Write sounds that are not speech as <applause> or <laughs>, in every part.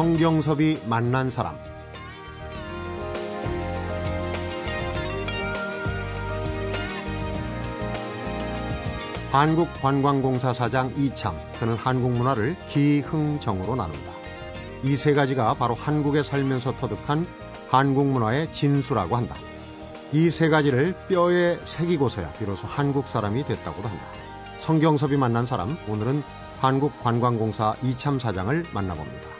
성경섭이 만난 사람 한국관광공사 사장 이참 그는 한국 문화를 기흥정으로 나눈다. 이 세 가지가 바로 한국에 살면서 터득한 한국 문화의 진수라고 한다. 이 세 가지를 뼈에 새기고서야 비로소 한국 사람이 됐다고도 한다. 성경섭이 만난 사람 오늘은 한국관광공사 이참 사장을 만나봅니다.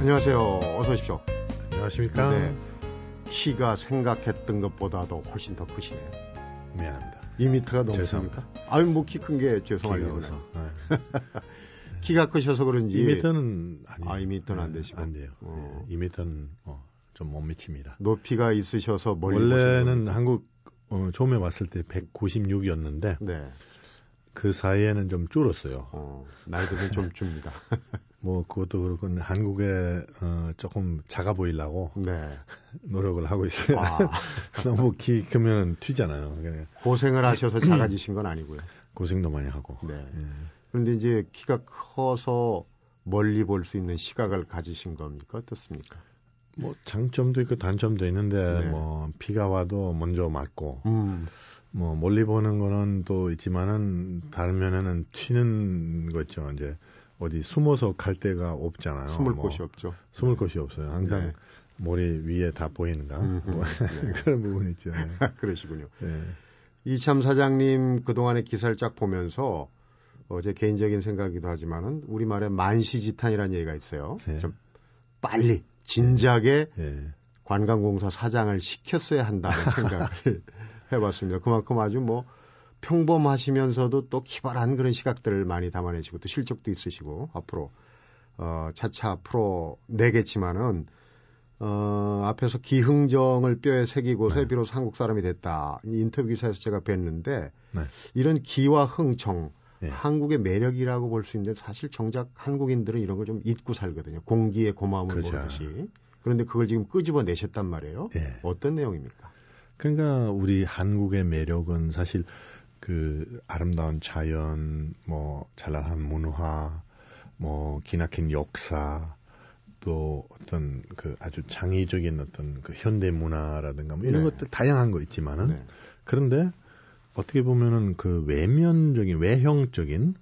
안녕하세요. 어서 오십시오. 안녕하십니까? 네. 키가 생각했던 것보다도 훨씬 더 크시네요. 미안합니다. 2미터가 넘습니까? 아유, 뭐키 큰 게 죄송하려고. 네. <laughs> 키가 크셔서 그런지. 2미터는 아니 아, 2미터는 안 되시고. 안 돼요. 어. 네. 2미터는 어, 좀 못 미칩니다. 높이가 있으셔서 멀리 원래는 한국 어, 처음에 왔을 때 196이었는데 네. 그 사이에는 좀 줄었어요. 어, 나이 들면 좀 줍니다. <laughs> 뭐 그것도 그렇고 한국에 어, 조금 작아 보이려고 네. 노력을 하고 있어요. 아. <laughs> 너무 키 크면 튀잖아요. 고생을 하셔서 작아지신 건 아니고요. <clears throat> 고생도 많이 하고. 네. 예. 그런데 이제 키가 커서 멀리 볼 수 있는 시각을 가지신 겁니까? 어떻습니까? 뭐 장점도 있고 단점도 있는데 네. 뭐 비가 와도 먼저 맞고 음. 뭐 멀리 보는 거는 또 있지만은 다른 면에는 튀는 거죠. 이제 어디 숨어서 갈 데가 없잖아요. 숨을 뭐, 곳이 없죠. 숨을 네. 곳이 없어요. 항상 네. 머리 위에 다 보이는가 뭐 네. <laughs> 그런 부분 있죠. 네. <laughs> 그러시군요. 네. 이참 사장님 그동안의 기사를 쫙 보면서 어제 개인적인 생각이기도 하지만은 우리말에 만시지탄이라는 얘기가 있어요. 네. 좀 빨리 진작에 네. 관광공사 사장을 시켰어야 한다는 <laughs> 생각을 해봤습니다. 그만큼 아주 뭐 평범하시면서도 또 기발한 그런 시각들을 많이 담아내시고 또 실적도 있으시고 앞으로 어 차차 프로 내겠지만은 어 앞에서 기흥정을 뼈에 새기고서 네. 비로소 한국 사람이 됐다. 이 인터뷰 기사에서 제가 뵀는데 네. 이런 기와 흥청 네. 한국의 매력이라고 볼 수 있는데 사실 정작 한국인들은 이런 걸 좀 잊고 살거든요. 공기의 고마움을 그렇죠. 모르듯이. 그런데 그걸 지금 끄집어 내셨단 말이에요. 네. 어떤 내용입니까? 그러니까 우리 한국의 매력은 사실 그 아름다운 자연, 뭐 찬란한 문화, 뭐 기나긴 역사, 또 어떤 그 아주 창의적인 어떤 그 현대 문화라든가 뭐 이런 네. 것들 다양한 거 있지만은 네. 그런데 어떻게 보면은 그 외면적인 외형적인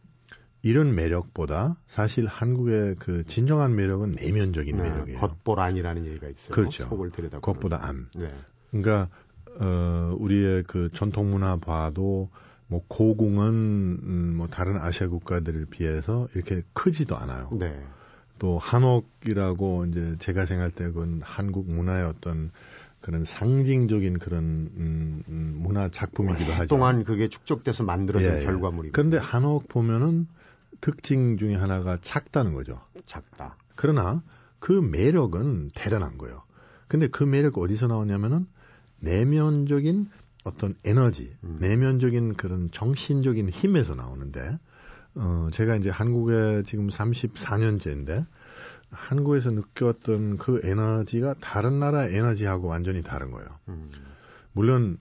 이런 매력보다 사실 한국의 그 진정한 매력은 내면적인 네, 매력이에요. 겉볼 안이라는 얘기가 있어요. 그렇죠. 속을 들여다 겉보다 안. 네. 그러니까 어 우리의 그 전통 문화 봐도 뭐 고궁은 음, 뭐 다른 아시아 국가들에 비해서 이렇게 크지도 않아요. 네. 또 한옥이라고 이제 제가 생각할 때 그건 한국 문화의 어떤 그런 상징적인 그런 음, 음, 문화 작품이기도 하죠. 동안 그게 축적돼서 만들어진 예, 예. 결과물이고. 그런데 한옥 보면은 특징 중에 하나가 작다는 거죠. 작다. 그러나 그 매력은 대단한 거예요. 근데 그 매력 어디서 나오냐면은 내면적인 어떤 에너지, 음. 내면적인 그런 정신적인 힘에서 나오는데, 어, 제가 이제 한국에 지금 34년째인데, 한국에서 느꼈던 그 에너지가 다른 나라 에너지하고 완전히 다른 거예요. 음. 물론,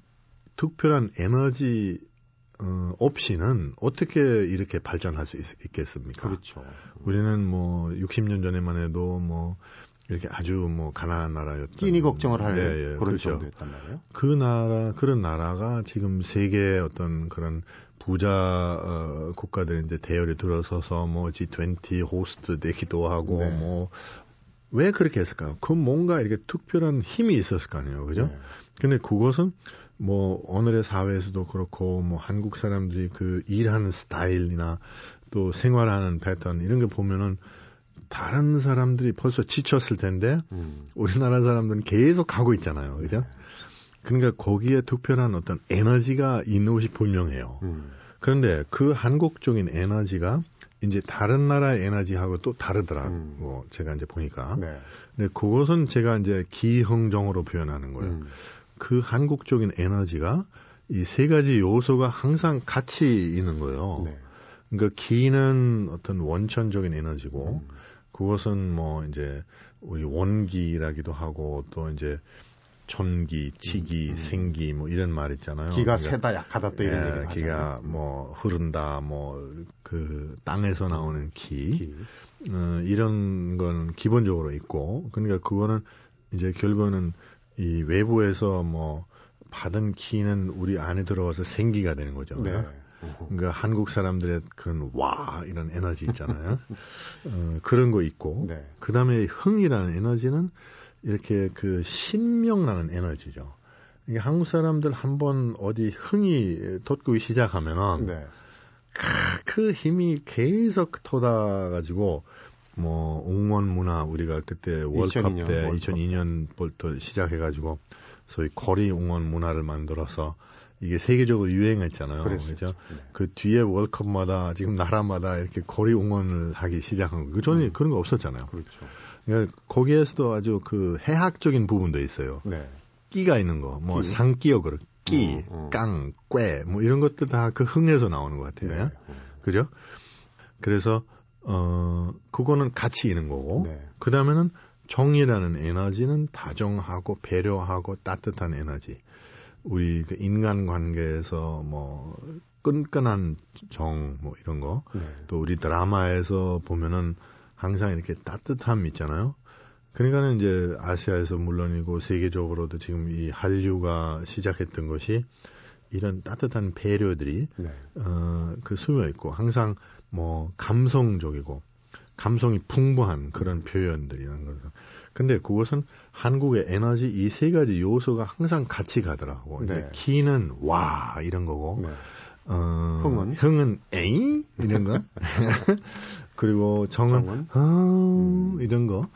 특별한 에너지, 어, 없이는 어떻게 이렇게 발전할 수 있, 겠습니까 그렇죠. 우리는 뭐 60년 전에만 해도 뭐 이렇게 아주 뭐 가난한 나라였던 끼니 걱정을 할 네, 예, 그런 그렇죠. 정도였단 말이에요. 그 나라 그런 나라가 지금 세계의 어떤 그런 부자 어, 국가들 이제 대열에 들어서서 뭐 G20 호스트 되기도 하고 네. 뭐왜 그렇게 했을까요? 그 뭔가 이렇게 특별한 힘이 있었을 거 아니에요, 그죠? 네. 근데 그것은 뭐 오늘의 사회에서도 그렇고 뭐 한국 사람들이 그 일하는 스타일이나 또 생활하는 패턴 이런 거 보면은 다른 사람들이 벌써 지쳤을 텐데 음. 우리나라 사람들은 계속 가고 있잖아요. 그죠? 그러니까 거기에 특별한 어떤 에너지가 있는 것이 분명해요. 음. 그런데 그 한국적인 에너지가 이제 다른 나라의 에너지하고 또 다르더라고 음. 제가 이제 보니까. 네. 근데 그것은 제가 이제 기흥정으로 표현하는 거예요. 음. 그 한국적인 에너지가 이 세 가지 요소가 항상 같이 있는 거예요. 네. 그러니까 기는 어떤 원천적인 에너지고 음. 그것은 뭐 이제 우리 원기라기도 하고 또 이제 전기, 치기, 음, 음. 생기 뭐 이런 말 있잖아요. 기가 그러니까, 세다 약하다 또 이런 예, 얘기 기가 뭐 흐른다 뭐 그 땅에서 나오는 기, 기. 어, 이런 건 기본적으로 있고 그러니까 그거는 이제 결국은 이 외부에서 뭐 받은 키는 우리 안에 들어와서 생기가 되는 거죠. 네. 그러니까 한국 사람들의 그런 와 이런 에너지 있잖아요. <laughs> 어, 그런 거 있고 네. 그다음에 흥이라는 에너지는 이렇게 그 신명나는 에너지죠. 이게 한국 사람들 한번 어디 흥이 돋고 시작하면은 네. 그 힘이 계속 돋아가지고 뭐 웅원 문화 우리가 그때 월컵 2002년, 때 월컵. 2002년부터 시작해가지고 소위 거리 웅원 문화를 만들어서 이게 세계적으로 유행했잖아요. 그렇죠. 네. 그 뒤에 월컵마다 지금 나라마다 이렇게 거리 응원을 하기 시작한 거. 그 전에 음. 그런 거 없었잖아요. 그렇죠. 그러니까 거기에서도 아주 그 해학적인 부분도 있어요. 네. 끼가 있는 거, 뭐 끼? 상끼어 그렇, 끼, 음, 음. 깡, 꾀, 뭐 이런 것들 다 그 흥에서 나오는 것 같아요. 네. 음. 그죠? 그래서 어 그거는 같이 있는 거고, 네. 그 다음에는 정이라는 에너지는 다정하고 배려하고 따뜻한 에너지. 우리 그 인간 관계에서 뭐 끈끈한 정 뭐 이런 거. 네. 또 우리 드라마에서 보면은 항상 이렇게 따뜻함 있잖아요. 그러니까는 이제 아시아에서 물론이고 세계적으로도 지금 이 한류가 시작했던 것이 이런 따뜻한 배려들이 네. 어그 스며 있고 항상 뭐 감성적이고 감성이 풍부한 그런 표현들이라는 거죠. 근데 그것은 한국의 에너지 이 세 가지 요소가 항상 같이 가더라고. 네. 키는 와 이런 거고, 네. 어, 흥은 흥은 에이 이런 거, <laughs> 그리고 정은, 정은? 어, 음. 이런 거,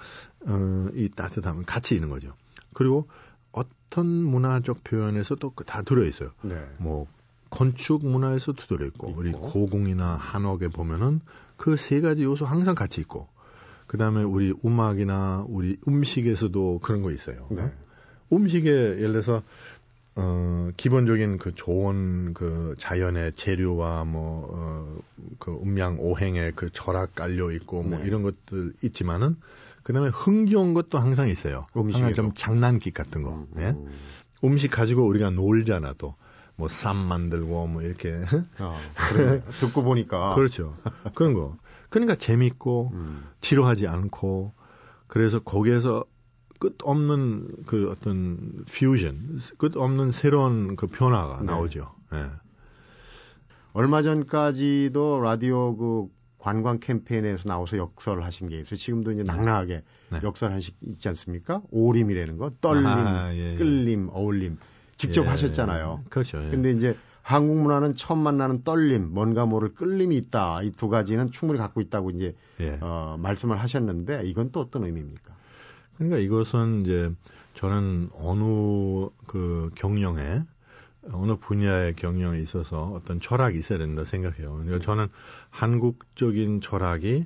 어, 이 따뜻함은 같이 있는 거죠. 그리고 어떤 문화적 표현에서도 그다 들어 있어요. 네. 뭐 건축 문화에서도 들어 있고, 우리 고궁이나 한옥에 보면은 그 세 가지 요소 항상 같이 있고. 그 다음에 우리 음악이나 우리 음식에서도 그런 거 있어요. 네. 음식에 예를 들어서 어, 기본적인 그 좋은 그 자연의 재료와 뭐, 어, 그 음양 오행의 그 절약 깔려 있고 뭐 네. 이런 것들 있지만은 그 다음에 흥겨운 것도 항상 있어요. 항상 좀 장난기 같은 거. 음, 예? 음. 음식 가지고 우리가 놀잖아 또. 뭐, 쌈 만들고, 뭐, 이렇게. 어, 그래. <laughs> 듣고 보니까. 그렇죠. 그런 거. 그러니까 재밌고 음. 지루하지 않고 그래서 거기에서 끝없는 그 어떤 퓨전, 끝없는 새로운 그 변화가 네. 나오죠. 네. 얼마 전까지도 라디오 그 관광 캠페인에서 나와서 역설을 하신 게 있어요. 지금도 이제 낭낭하게 네. 역설하시 있지 않습니까? 오림이라는 거, 떨림, 아, 예, 예. 끌림, 어울림 직접 예, 하셨잖아요. 그렇죠. 예. 근데 이제 한국 문화는 처음 만나는 떨림, 뭔가 모를 끌림이 있다. 이 두 가지는 충분히 갖고 있다고 이제 예. 어, 말씀을 하셨는데 이건 또 어떤 의미입니까? 그러니까 이것은 이제 저는 어느 그 경영에 어느 분야의 경영에 있어서 어떤 철학이 있어야 된다 생각해요. 그러니까 저는 한국적인 철학이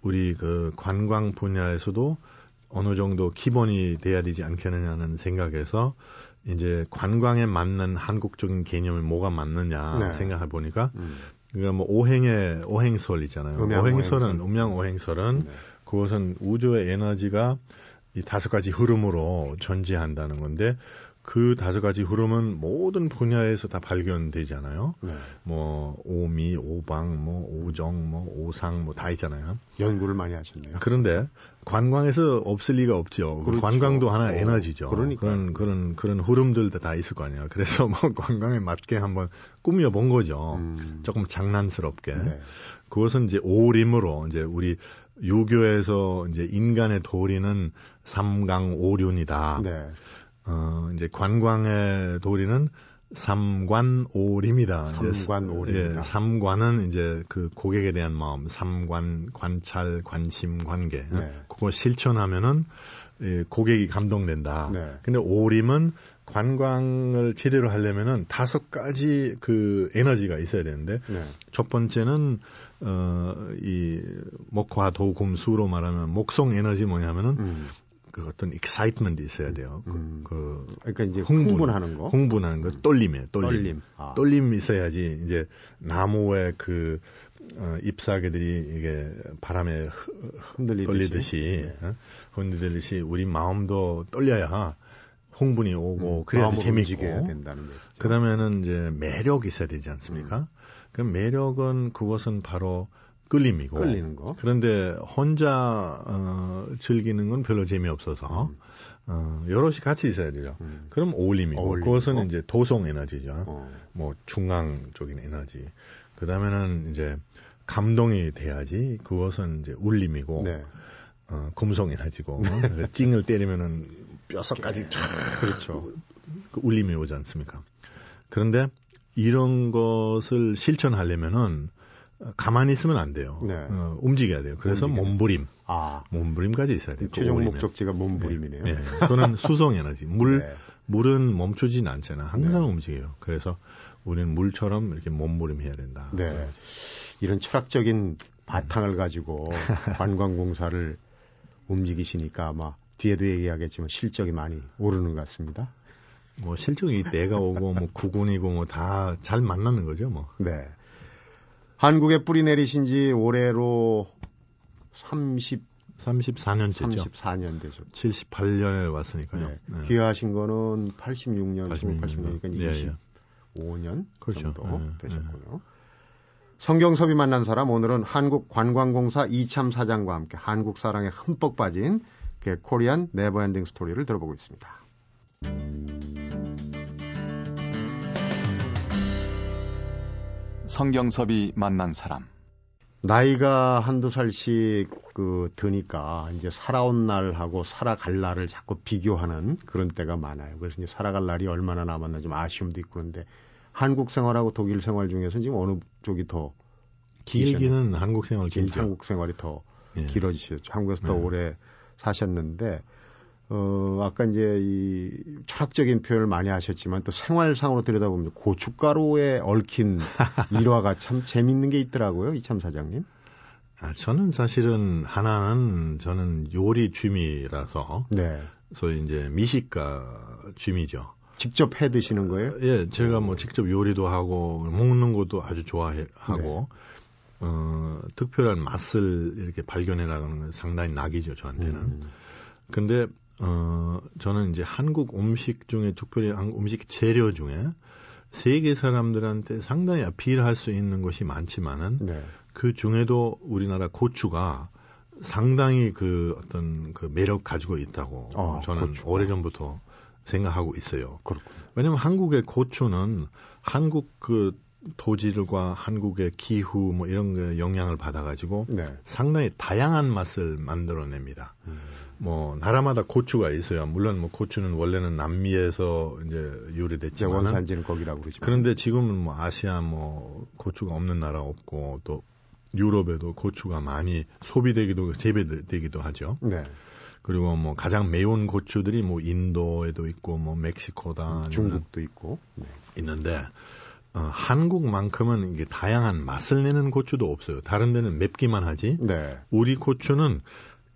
우리 그 관광 분야에서도 어느 정도 기본이 돼야 되지 않겠느냐는 생각에서 이제 관광에 맞는 한국적인 개념이 뭐가 맞느냐 네. 생각해 보니까 음. 그러니까 뭐 오행의 오행설 있잖아요. 음양 오행설은 오행설. 음양 오행설은 네. 그것은 우주의 에너지가 이 다섯 가지 흐름으로 존재한다는 건데 그 다섯 가지 흐름은 모든 분야에서 다 발견되잖아요. 네. 뭐 오미, 오방, 뭐 오정, 뭐 오상 뭐 다 있잖아요. 연구를 많이 하셨네요. 그런데 관광에서 없을 리가 없죠. 그렇죠. 관광도 하나 어, 에너지죠. 그러니까. 그런 그런 그런 흐름들도 다 있을 거 아니에요. 그래서 뭐 <laughs> 관광에 맞게 한번 꾸며 본 거죠. 음. 조금 장난스럽게. 네. 그것은 이제 오림으로 이제 우리 유교에서 이제 인간의 도리는 삼강 오륜이다. 네. 어, 이제 관광의 도리는 삼관오림이다. 삼관오림이다. 예, 삼관은 이제 그 고객에 대한 마음, 삼관, 관찰, 관심, 관계. 네. 그걸 실천하면은 예, 고객이 감동된다. 네. 근데 오림은 관광을 제대로 하려면은 다섯 가지 그 에너지가 있어야 되는데 네. 첫 번째는 어 이 목화 도 금 수로 말하면 목성 에너지 뭐냐면은 음. 그 어떤 excitement 있어야 돼요. 그, 음. 그, 그러니까 이제 흥분, 하는 거. 흥분하는 거, 떨림이에요. 떨림. 떨림. 아. 떨림이 있어야지 이제 나무의 그 어, 잎사귀들이 이게 바람에 흔들리듯이, 떨리듯이 네. 어? 흔들리듯이 우리 마음도 떨려야 흥분이 오고 음, 그래야 재밌고 된다는 거죠. 그다음에는 이제 매력이 있어야 되지 않습니까? 음. 그 매력은 그것은 바로 끌림이고 끌리는 거. 그런데 혼자 어, 즐기는 건 별로 재미없어서 음. 어, 여럿이 같이 있어야 되죠. 음. 그럼 어울림이고 어울림이고. 그것은 이제 도성 에너지죠. 어. 뭐 중앙적인 에너지. 그 다음에는 이제 감동이 돼야지 그것은 이제 울림이고 네. 어, 금성 에너지고 <laughs> 찡을 때리면은 뼈석까지 쫙 그렇죠. 그 울림이 오지 않습니까? 그런데 이런 것을 실천하려면은 가만히 있으면 안 돼요. 네. 어, 움직여야 돼요. 그래서 움직여. 몸부림. 아. 몸부림까지 있어야 돼요. 최종 그 목적지가 몸부림이네요. 네. 네. 그거는 수성 에너지. 물, 네. 물은 멈추진 않잖아. 항상 네. 움직여요. 그래서 우리는 물처럼 이렇게 몸부림 해야 된다. 네. 이런 철학적인 바탕을 가지고 <laughs> 관광공사를 움직이시니까 아마 뒤에도 얘기하겠지만 실적이 많이 오르는 것 같습니다. 뭐 실적이 때가 오고 뭐 구군이고 뭐 다 잘 만나는 거죠 뭐. 네. 한국에 뿌리 내리신 지 올해로 30 34년째죠. 34년 되죠. 78년에 왔으니까요. 네. 네. 귀화하신 거는 86년, 86년. 86년이니까 예, 25년 그렇죠. 정도 예, 되셨고요. 예. 성경섭이 만난 사람 오늘은 한국관광공사 이참 사장과 함께 한국 사랑에 흠뻑 빠진 그 Korean never ending story를 들어보고 있습니다. 성경섭이 만난 사람. 나이가 한두 살씩 그 드니까 이제 살아온 날하고 살아갈 날을 자꾸 비교하는 그런 때가 많아요. 그래서 이제 살아갈 날이 얼마나 남았나 좀 아쉬움도 있고 그런데 한국 생활하고 독일 생활 중에서 지금 어느 쪽이 더 길기는 한국 생활 길죠. 한국 생활이 더 예. 길어지셨죠. 한국에서 더 네. 오래 사셨는데 어, 아까 이제 이 철학적인 표현을 많이 하셨지만 또 생활상으로 들여다보면 고춧가루에 얽힌 <laughs> 일화가 참 재밌는 게 있더라고요. 이참 사장님. 아, 저는 사실은 하나는 저는 요리 취미라서 네. 소위 이제 미식가 취미죠. 직접 해 드시는 거예요? 예, 제가 뭐 직접 요리도 하고 먹는 것도 아주 좋아하고 네. 어, 특별한 맛을 이렇게 발견해 나가는 건 상당히 낙이죠, 저한테는. 음. 근데 어, 저는 이제 한국 음식 중에 특별히 한국 음식 재료 중에 세계 사람들한테 상당히 어필할 수 있는 것이 많지만은 네. 그 중에도 우리나라 고추가 상당히 그 어떤 그 매력 가지고 있다고 아, 저는 고추. 오래전부터 생각하고 있어요. 그렇군요. 왜냐면 한국의 고추는 한국 그 토질과 한국의 기후 뭐 이런 거 영향을 받아가지고 네. 상당히 다양한 맛을 만들어냅니다. 음. 뭐 나라마다 고추가 있어요. 물론 뭐 고추는 원래는 남미에서 이제 요리됐지만 원산지는 거기라고 그러죠. 그런데 지금은 뭐 아시아 뭐 고추가 없는 나라 없고 또 유럽에도 고추가 많이 소비되기도 재배되기도 하죠. 네. 그리고 뭐 가장 매운 고추들이 뭐 인도에도 있고 뭐 멕시코다 중국도 있고 네. 있는데 어, 한국만큼은 이게 다양한 맛을 내는 고추도 없어요. 다른 데는 맵기만 하지. 네. 우리 고추는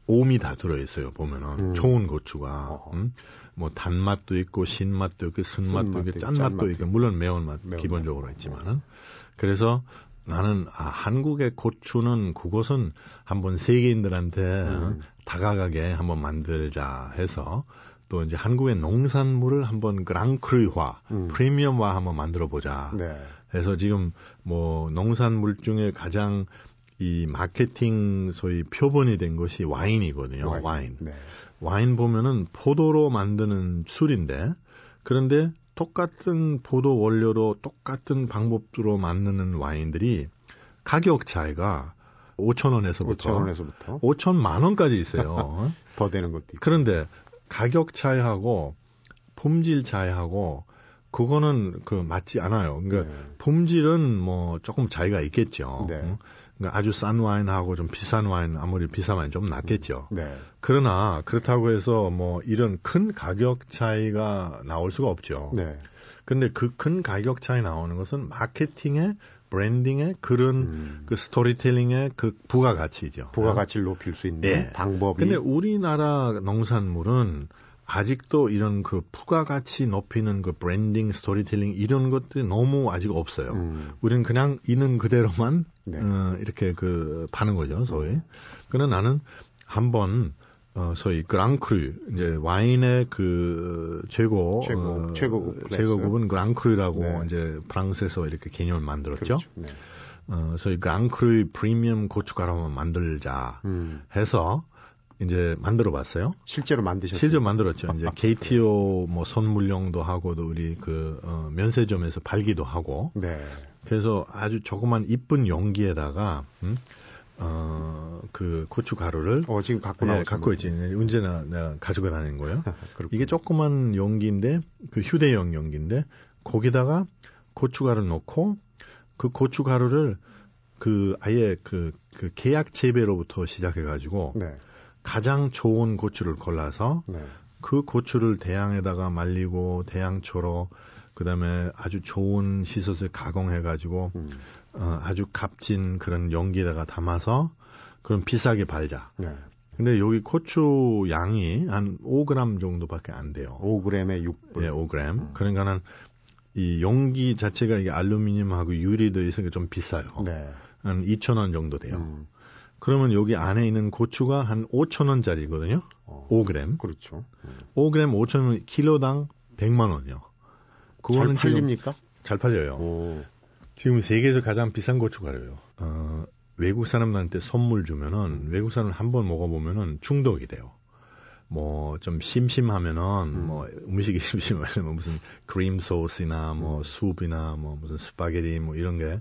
옴이 다 들어있어요. 보면은 음. 좋은 고추가 음? 뭐 단맛도 있고 신맛도 있고 쓴맛도 있고 짠맛도 있고 물론 매운맛 매운 기본적으로 맛. 있지만은 그래서 나는 아, 한국의 고추는 그것은 한번 세계인들한테 음. 다가가게 한번 만들자 해서 또 이제 한국의 농산물을 한번 그랑크르화, 음. 프리미엄화 한번 만들어 보자. 네. 그래서 지금 뭐 농산물 중에 가장 이 마케팅 소위 표본이 된 것이 와인이거든요. 와인. 와인. 네. 와인 보면은 포도로 만드는 술인데 그런데 똑같은 포도 원료로 똑같은 방법으로 만드는 와인들이 가격 차이가 5천 원에서부터 5천 원에서부터 5천만 원까지 있어요. <laughs> 더 되는 것도 있고. 그런데 가격 차이하고 품질 차이하고 그거는 그 맞지 않아요. 그러니까 네. 품질은 뭐 조금 차이가 있겠죠. 네. 그러니까 아주 싼 와인하고 좀 비싼 와인 아무리 비싼 와인 좀 낫겠죠. 네. 그러나 그렇다고 해서 뭐 이런 큰 가격 차이가 나올 수가 없죠. 네. 근데 그 큰 가격 차이 나오는 것은 마케팅에 브랜딩의 그런 음. 그 스토리텔링의 그 부가가치죠. 부가가치를 높일 수 있는 네. 방법이. 근데 우리나라 농산물은 아직도 이런 그 부가 가치 높이는 그 branding, storytelling 이런 것들이 너무 아직 없어요. 음. 우리는 그냥 있는 그대로만 네. 어, 이렇게 그 파는 거죠, 소위. 그러나 나는 한번 어, 소위 grand cru 이제 와인의 그 최고 최고 어, 최고급 최고급은 grand cru라고 네. 이제 프랑스에서 이렇게 개념을 만들었죠. 그렇죠. 네. 어, 소위 grand cru 프리미엄 고춧가루만 만들자 음. 해서 이제 만들어 봤어요. 실제로 만드셨어요? 실제로 만들었죠. 이제 KTO 뭐 선물용도 하고도 우리 그 어, 면세점에서 팔기도 하고. 네. 그래서 아주 조그만 이쁜 용기에다가 음? 어, 그 고추 가루를 어, 지금 갖고 나오 네, 갖고 있지. 언제나 내가 가지고 다니는 거예요. <laughs> 이게 조그만 용기인데 그 휴대용 용기인데 거기다가 고춧가루 넣고 그 고춧가루를 그 아예 그, 그 계약 재배로부터 시작해 가지고 네. 가장 좋은 고추를 골라서 네. 그 고추를 대양에다가 말리고 대양초로 그다음에 아주 좋은 시섯을 가공해 가지고 음. 어, 아주 값진 그런 용기에다가 담아서 그럼 비싸게 팔자. 네. 근데 여기 고추 양이 한 5g 정도밖에 안 돼요. 5g에 6불. 네, 5g. 음. 그러니까는 이 용기 자체가 이게 알루미늄하고 유리도 있으니까 좀 비싸요. 네. 한 2,000원 정도 돼요. 음. 그러면 여기 안에 있는 고추가 한 5천 원짜리거든요. 어, 5g. 그렇죠. 음. 5g 5천 원, 킬로당 100만 원이요. 그거는 잘 팔립니까? 잘 팔려요. 오. 지금 세계에서 가장 비싼 고춧가루예요. 어, 외국 사람들한테 선물 주면은 외국 사람 한 번 먹어보면은 중독이 돼요. 뭐 좀 심심하면은 음. 뭐 음식이 <laughs> 심심하면 뭐 무슨 크림 소스나 뭐 음. 수프나 뭐 무슨 스파게티 뭐 이런 게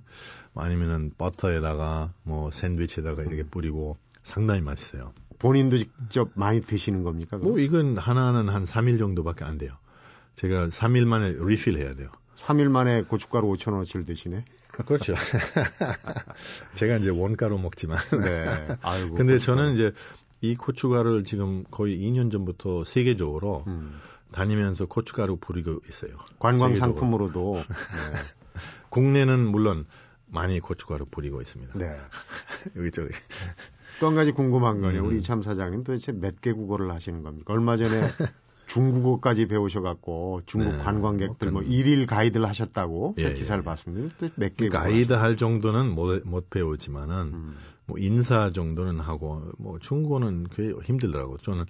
아니면은 버터에다가 뭐 샌드위치에다가 이렇게 뿌리고 상당히 맛있어요. 본인도 직접 많이 드시는 겁니까? 그럼? 뭐 이건 하나는 한 3일 정도밖에 안 돼요. 제가 3일 만에 리필 해야 돼요. 3일 만에 고춧가루 5천 원어치를 드시네. 그렇죠. <laughs> 제가 이제 원가로 먹지만. 네. 아이고. 근데 저는 이제 이 고춧가루를 지금 거의 2년 전부터 세계적으로 음. 다니면서 고춧가루 부리고 있어요. 관광. 상품으로도. <laughs> 네. 국내는 물론 많이 고춧가루 뿌리고 있습니다. 네. <laughs> 여기저기. 또 한 가지 궁금한 거는 음. 우리 참 사장님 도대체 몇 개 국어를 하시는 겁니까? 얼마 전에 <laughs> 중국어까지 배우셔갖고 중국 네. 관광객들 뭐 일일 가이드를 하셨다고 예, 기사를 예. 봤습니다. 몇 개 가이드 할 정도는 못, 못 배우지만은 음. 뭐 인사 정도는 하고 뭐 중국어는 꽤 힘들더라고. 저는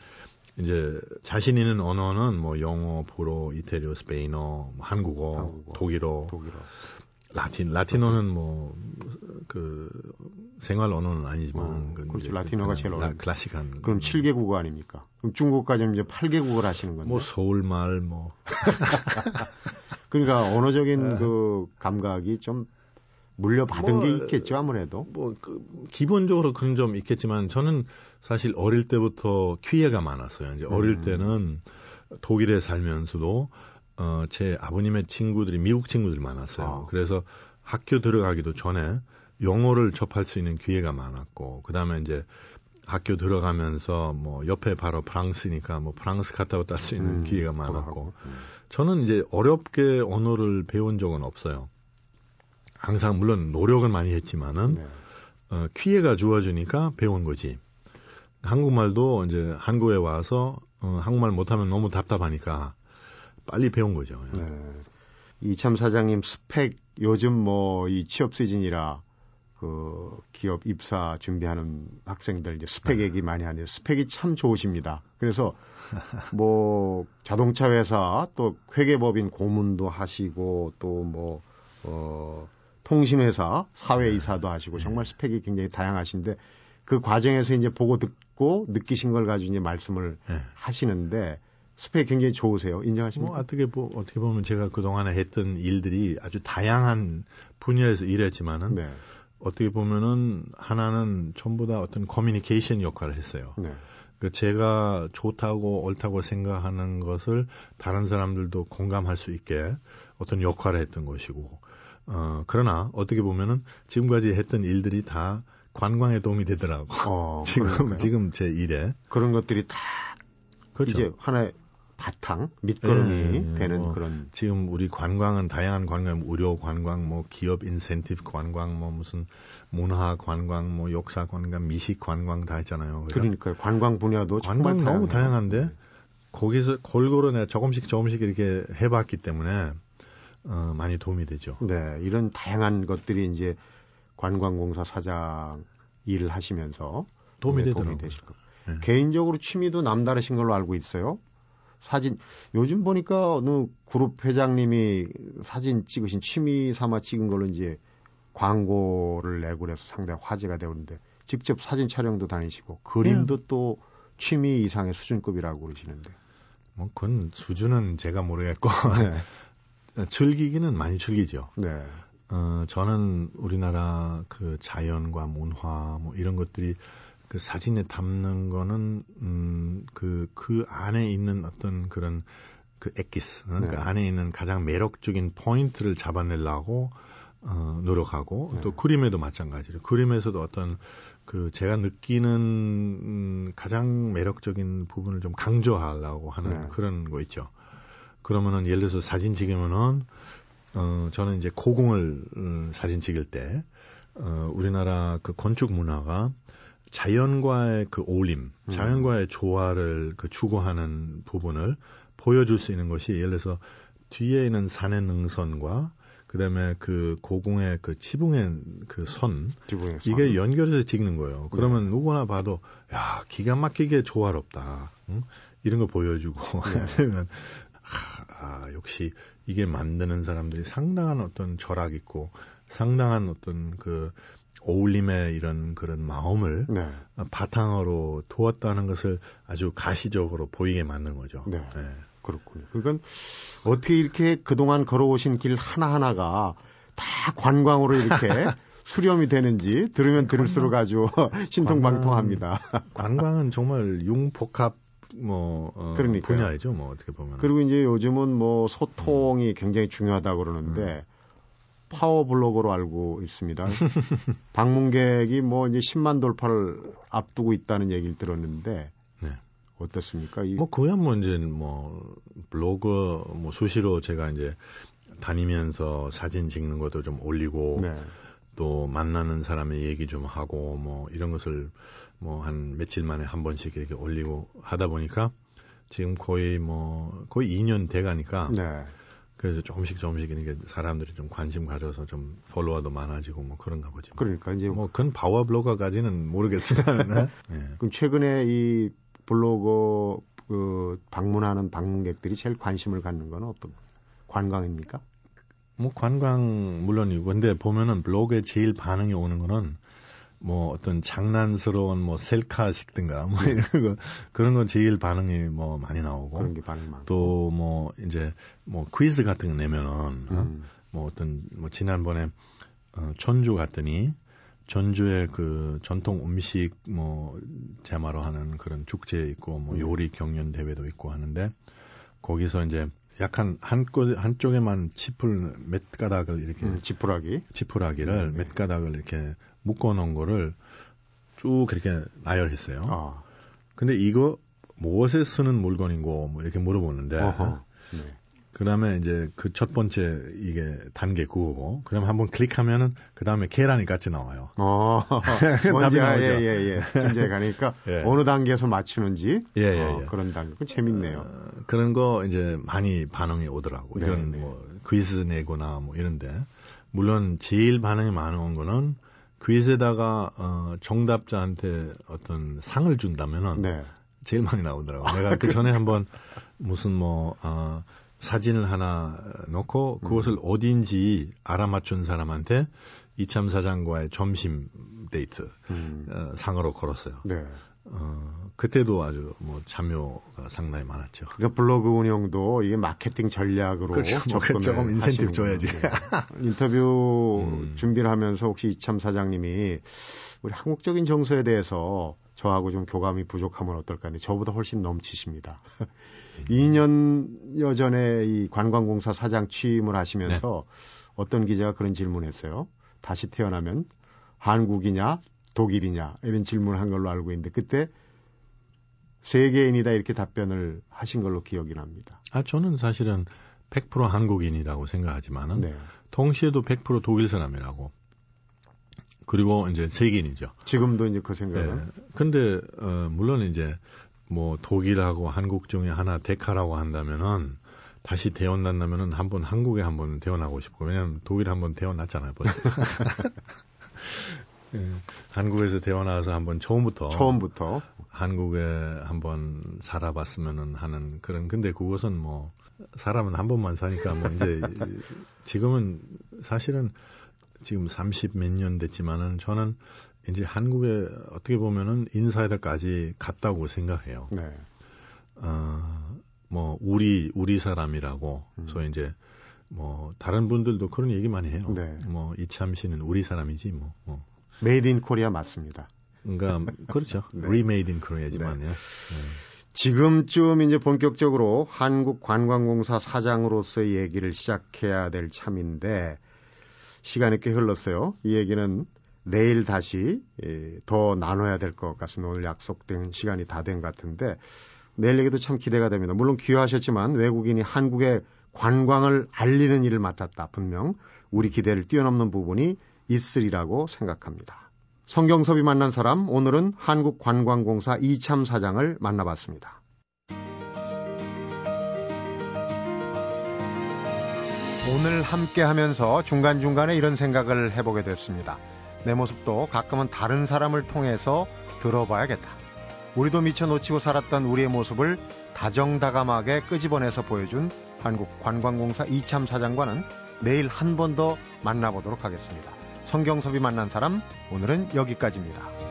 이제 자신 있는 언어는 뭐 영어, 불어, 이태리어, 스페인어, 뭐 한국어, 한국어 독일어, 독일어, 라틴 라틴어는 뭐 그 생활 언어는 아니지만 어, 그 그렇죠. 라틴어가 제일 어려 클래식한 그럼 7개 국어 아닙니까? 그럼 중국까지 이제 8개 국어를 하시는 건데. 뭐 서울말 뭐 <laughs> 그러니까 언어적인 네. 그 감각이 좀 물려받은 뭐, 게 있겠죠 아무래도. 뭐 그 기본적으로 그런 점 있겠지만 저는 사실 어릴 때부터 퀴해가 많았어요. 이제 어릴 음. 때는 독일에 살면서도 어, 제 아버님의 친구들이 미국 친구들이 많았어요. 아. 그래서 학교 들어가기도 전에 영어를 접할 수 있는 기회가 많았고, 그 다음에 이제 학교 들어가면서 뭐 옆에 바로 프랑스니까 뭐 프랑스 갔다 왔다 할 수 있는 음, 기회가 많았고, 음. 저는 이제 어렵게 언어를 배운 적은 없어요. 항상 물론 노력은 많이 했지만은, 네. 어, 기회가 주어지니까 배운 거지. 한국말도 이제 한국에 와서 어, 한국말 못하면 너무 답답하니까 빨리 배운 거죠. 예. 네. 이참 사장님 스펙 요즘 뭐 이 취업 시즌이라 그 기업 입사 준비하는 학생들 이제 스펙 네. 얘기 많이 하네요. 스펙이 참 좋으십니다. 그래서 <laughs> 뭐 자동차 회사 또 회계법인 고문도 하시고 또뭐 어 통신회사 사회이사도 하시고 네. 정말 스펙이 굉장히 다양하신데 그 과정에서 이제 보고 듣고 느끼신 걸 가지고 이제 말씀을 네. 하시는데 스펙 굉장히 좋으세요. 인정하십니까? 뭐 어떻게 보, 어떻게 보면 제가 그 동안에 했던 일들이 아주 다양한 분야에서 일했지만은 네. 어떻게 보면은 하나는 전부 다 어떤 커뮤니케이션 역할을 했어요. 네. 그 제가 좋다고 옳다고 생각하는 것을 다른 사람들도 공감할 수 있게 어떤 역할을 했던 것이고, 어, 그러나 어떻게 보면은 지금까지 했던 일들이 다 관광에 도움이 되더라고. 어, <laughs> 지금, 그러니까요. 지금 제 일에. 그런 것들이 다 그렇죠. 이제 하나의 바탕 밑거름이 네, 되는 뭐 그런 지금 우리 관광은 다양한 관광 의료 관광 뭐 기업 인센티브 관광 뭐 무슨 문화 관광 뭐 역사 관광 미식 관광 다 있잖아요. 그러니까 관광 분야도 관광 너무 다양한데 네. 거기서 골고루 내가 조금씩 조금씩 이렇게 해봤기 때문에 어, 많이 도움이 되죠. 네, 이런 다양한 것들이 이제 관광공사 사장 일을 하시면서 도움이, 네, 도움이 되실 겁니다. 네. 개인적으로 취미도 남다르신 걸로 알고 있어요. 사진 요즘 보니까 어느 그룹 회장님이 사진 찍으신 취미 삼아 찍은 걸로 이제 광고를 내고 그래서 상당히 화제가 되었는데 직접 사진 촬영도 다니시고 그림도 네. 또 취미 이상의 수준급이라고 그러시는데. 뭐 그건 수준은 제가 모르겠고 네. <laughs> 즐기기는 많이 즐기죠. 네. 어, 저는 우리나라 그 자연과 문화 뭐 이런 것들이 그 사진에 담는 거는 음, 그, 그 안에 있는 어떤 그런 그 엑기스, 네. 그 안에 있는 가장 매력적인 포인트를 잡아내려고 어, 노력하고 네. 또 그림에도 마찬가지로 그림에서도 어떤 그 제가 느끼는 음, 가장 매력적인 부분을 좀 강조하려고 하는 네. 그런 거 있죠. 그러면은 예를 들어서 사진 찍으면은 어, 저는 이제 고궁을 음, 사진 찍을 때, 어, 우리나라 그 건축 문화가 자연과의 그 어울림, 음. 자연과의 조화를 그 추구하는 부분을 보여줄 수 있는 것이 예를 들어서 뒤에 있는 산의 능선과 그다음에 그 고궁의 그 지붕의 그 선, 이게 연결해서 찍는 거예요. 그러면 네. 누구나 봐도 야 기가 막히게 조화롭다. 응? 이런 거 보여주고 네. <laughs> 아, 역시 이게 만드는 사람들이 상당한 어떤 철학 있고 상당한 어떤 그 어울림의 이런 그런 마음을 네. 바탕으로 두었다는 것을 아주 가시적으로 보이게 만든 거죠. 네. 네. 그렇군요. 그러니까 어떻게 이렇게 그동안 걸어오신 길 하나하나가 다 관광으로 이렇게 <laughs> 수렴이 되는지 들으면 들을수록 아주 <laughs> 신통방통합니다. 관광은 정말 융복합 뭐 어, 분야이죠, 뭐 어떻게 보면. 그리고 이제 요즘은 뭐 소통이 음. 굉장히 중요하다고 그러는데 음. 파워 블로거로 알고 있습니다. <laughs> 방문객이 뭐 이제 10만 돌파를 앞두고 있다는 얘기를 들었는데 네. 어떻습니까? 이... 뭐 그야 뭐 이제 뭐 블로그 뭐 수시로 제가 이제 다니면서 사진 찍는 것도 좀 올리고 네. 또 만나는 사람의 얘기 좀 하고 뭐 이런 것을 뭐 한 며칠 만에 한 번씩 이렇게 올리고 하다 보니까 지금 거의 뭐 거의 2년 돼 가니까 네. 그래서 조금씩 조금씩 이렇게 사람들이 좀 관심 가져서 좀 팔로워도 많아지고 뭐 그런가 보죠. 그러니까 이제 뭐 그건 파워 블로거까지는 모르겠지만 <laughs> 네. 네. 그럼 최근에 이 블로거 그 방문하는 방문객들이 제일 관심을 갖는 건 어떤 관광입니까? 뭐 관광 물론이고 근데 보면은 블로그에 제일 반응이 오는 거는 뭐 어떤 장난스러운 뭐 셀카식든가 뭐 네. <laughs> 이런 거 그런 건 제일 반응이 뭐 많이 나오고 그런 게 반응 많고 또 뭐 이제 뭐 퀴즈 같은 거 내면은 음. 어? 뭐 어떤 뭐 지난번에 어, 전주 갔더니 전주에 그 전통 음식 뭐 제마로 하는 그런 축제 있고 뭐 네. 요리 경연 대회도 있고 하는데 거기서 이제 약간 한곳 한쪽에만 칩을 몇 가닥을 이렇게 음, 지푸라기 지푸라기를 네, 네. 몇 가닥을 이렇게 묶어 놓은 거를 쭉 그렇게 나열했어요. 아. 근데 이거 무엇에 쓰는 물건인고 뭐 이렇게 물어보는데 네. 그다음에 이제 그 첫 번째 이게 단계 그거고 그럼 한번 클릭하면은 그다음에 계란이 같이 나와요. 어. <laughs> 답이 나오죠. 예예 예. 이제 가니까 <laughs> 예. 어느 단계에서 맞추는지 예, 예, 어, 예. 그런 단계. 그 재밌네요. 어, 그런 거 이제 많이 반응이 오더라고. 네, 이런 네. 뭐 퀴즈 내거나 뭐 이런데 물론 제일 반응이 많은 거는 퀴즈에다가 어 정답자한테 어떤 상을 준다면은 네. 제일 많이 나오더라고. 요 내가 그 전에 한번 무슨 뭐 어, 사진을 하나 놓고 그것을 음. 어딘지 알아맞춘 사람한테 이참 사장과의 점심 데이트 음. 어, 상으로 걸었어요. 네. 어, 그때도 아주 뭐 참여가 상당히 많았죠. 그러니까 블로그 운영도 이게 마케팅 전략으로 그렇죠. 뭐 조금 인센티브 줘야지. <laughs> 인터뷰 음. 준비를 하면서 혹시 이참 사장님이 우리 한국적인 정서에 대해서 저하고 좀 교감이 부족하면 어떨까 하는데 저보다 훨씬 넘치십니다. <laughs> 2년여 전에 이 관광공사 사장 취임을 하시면서 네. 어떤 기자가 그런 질문했어요. 다시 태어나면 한국이냐 독일이냐 이런 질문을 한 걸로 알고 있는데 그때 세계인이다 이렇게 답변을 하신 걸로 기억이 납니다. 아 저는 사실은 100% 한국인이라고 생각하지만은 네. 동시에도 100% 독일 사람이라고. 그리고 이제 세계인이죠. 지금도 이제 그 생각은. 네. 근데 어 물론 이제 뭐 독일하고 한국 중에 하나 데카라고 한다면은 다시 태어난다면은 한번 한국에 한번 태어나고 싶고 왜냐면 독일 한번 태어났잖아요 벌써. <laughs> 예, 한국에서 태어 나서 한번 처음부터 처음부터 한국에 한번 살아봤으면은 하는 그런 근데 그것은 뭐 사람은 한 번만 사니까 뭐 이제 <laughs> 지금은 사실은 지금 30 몇 년 됐지만은 저는 이제 한국에 어떻게 보면은 insider까지 갔다고 생각해요. 네. 어, 뭐 우리 우리 사람이라고 음. 소위 이제 뭐 다른 분들도 그런 얘기 많이 해요. 네. 뭐 이참 씨는 우리 사람이지 뭐. 뭐. made in Korea 맞습니다. 그러니까 그렇죠. <laughs> 네. remade in Korea지만요. 네. 지금쯤 이제 본격적으로 한국관광공사 사장으로서의 얘기를 시작해야 될 참인데 시간이 꽤 흘렀어요. 이 얘기는 내일 다시 예, 더 나눠야 될 것 같습니다. 오늘 약속된 시간이 다 된 것 같은데 내일 얘기도 참 기대가 됩니다. 물론 귀화하셨지만 외국인이 한국의 관광을 알리는 일을 맡았다. 분명 우리 기대를 뛰어넘는 부분이 있으리라고 생각합니다. 성경섭이 만난 사람 오늘은 한국관광공사 이참 사장을 만나봤습니다. 오늘 함께 하면서 중간중간에 이런 생각을 해보게 됐습니다. 내 모습도 가끔은 다른 사람을 통해서 들어봐야겠다. 우리도 미처 놓치고 살았던 우리의 모습을 다정다감하게 끄집어내서 보여준 한국관광공사 이참 사장과는 내일 한 번 더 만나보도록 하겠습니다. 성경섭이 만난 사람 오늘은 여기까지입니다.